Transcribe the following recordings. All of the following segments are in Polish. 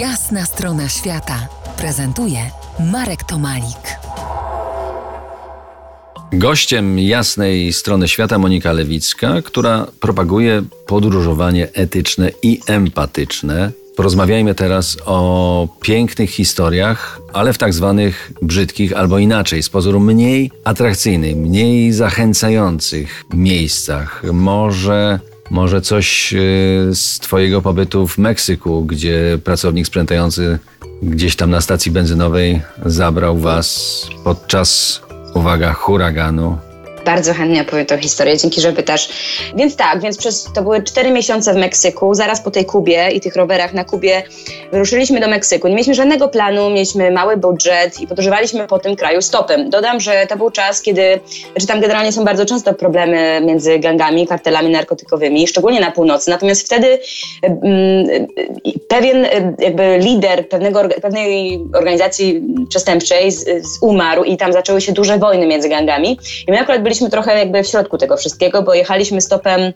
Jasna strona świata prezentuje Marek Tomalik. Gościem jasnej strony świata Monika Lewicka, która propaguje podróżowanie etyczne i empatyczne. Porozmawiajmy teraz o pięknych historiach, ale w tak zwanych brzydkich albo inaczej, z pozoru mniej atrakcyjnych, mniej zachęcających miejscach. Może może coś e, z Twojego pobytu w Meksyku, gdzie pracownik sprzątający gdzieś tam na stacji benzynowej zabrał Was podczas, uwaga, huraganu bardzo chętnie opowiem tę historię, dzięki, że pytasz. Więc tak, więc przez to były cztery miesiące w Meksyku, zaraz po tej Kubie i tych rowerach na Kubie wyruszyliśmy do Meksyku. Nie mieliśmy żadnego planu, mieliśmy mały budżet i podróżowaliśmy po tym kraju stopem. Dodam, że to był czas, kiedy, znaczy tam generalnie są bardzo często problemy między gangami, kartelami narkotykowymi, szczególnie na północy. Natomiast wtedy mm, pewien jakby lider pewnego, pewnej organizacji przestępczej z, z umarł i tam zaczęły się duże wojny między gangami. I my akurat byliśmy trochę jakby w środku tego wszystkiego, bo jechaliśmy stopem,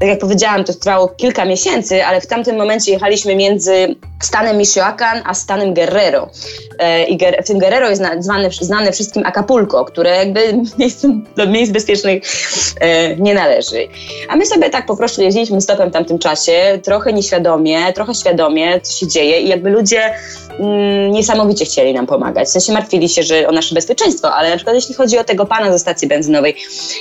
tak jak powiedziałam, to trwało kilka miesięcy, ale w tamtym momencie jechaliśmy między stanem Michoacán a stanem Guerrero. E, I w tym Guerrero jest znane, znane wszystkim Acapulco, które jakby do miejsc bezpiecznych e, nie należy. A my sobie tak po prostu jeździliśmy stopem w tamtym czasie, trochę nieświadomie, trochę świadomie, co się dzieje i jakby ludzie mm, niesamowicie chcieli nam pomagać. W sensie martwili się że o nasze bezpieczeństwo, ale na przykład jeśli chodzi o tego pana ze stacji benzynowej,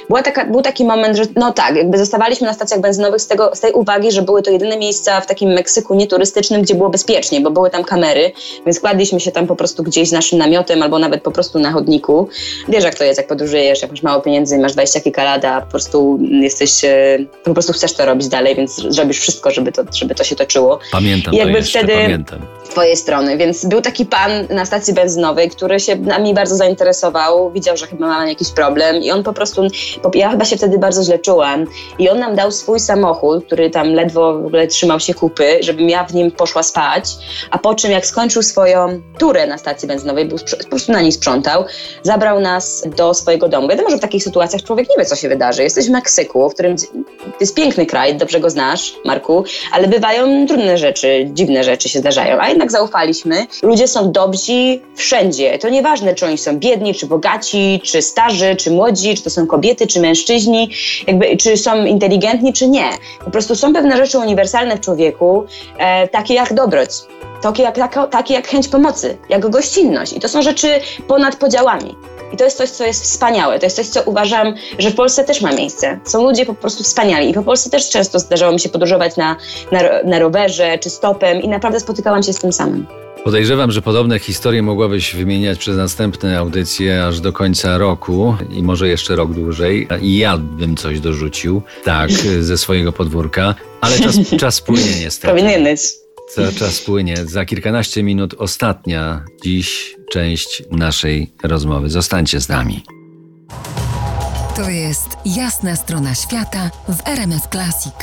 była taka, był taki moment, że no tak, jakby zostawaliśmy na stacjach benzynowych z, tego, z tej uwagi, że były to jedyne miejsca w takim Meksyku nieturystycznym, gdzie było bezpiecznie, bo były tam kamery, więc kładliśmy się tam po prostu gdzieś z naszym namiotem albo nawet po prostu na chodniku. Wiesz jak to jest, jak podróżujesz, jak masz mało pieniędzy, masz 20 kilka lat, a po prostu jesteś, e, po prostu chcesz to robić dalej, więc zrobisz wszystko, żeby to, żeby to się toczyło. Pamiętam I jakby to jeszcze, wtedy pamiętam. twojej strony, więc był taki pan na stacji benzynowej, który się nami bardzo zainteresował, widział, że chyba mamy jakiś problem i on po prostu, ja chyba się wtedy bardzo źle czułam i on nam dał swój samochód, który tam ledwo w ogóle trzymał się kupy, żebym ja w nim poszła spać, a po czym jak skończył swoją turę na stacji benzynowej, po prostu na niej sprzątał, zabrał nas do swojego domu. Wiadomo, że w takich sytuacjach człowiek nie wie, co się wydarzy. Jesteś w Meksyku, w którym to jest piękny kraj, dobrze go znasz, Marku, ale bywają trudne rzeczy, dziwne rzeczy się zdarzają, a jednak zaufaliśmy. Ludzie są dobrzy wszędzie. To nieważne, czy oni są biedni, czy bogaci, czy starzy, czy młodzi, czy to są kobiety, czy mężczyźni, jakby, czy są inteligentni, czy nie. Po prostu są pewne rzeczy uniwersalne w człowieku, e, takie jak dobroć takie jak, takie jak chęć pomocy, jak gościnność. I to są rzeczy ponad podziałami. I to jest coś, co jest wspaniałe. To jest coś, co uważam, że w Polsce też ma miejsce. Są ludzie po prostu wspaniali. I po Polsce też często zdarzało mi się podróżować na, na, na rowerze czy stopem i naprawdę spotykałam się z tym samym. Podejrzewam, że podobne historie mogłabyś wymieniać przez następne audycje aż do końca roku i może jeszcze rok dłużej. I ja bym coś dorzucił, tak, ze swojego podwórka, ale czas, czas płynie niestety. Powinieneś. Czas płynie. Za kilkanaście minut ostatnia dziś część naszej rozmowy. Zostańcie z nami. To jest jasna strona świata w RMS Classic.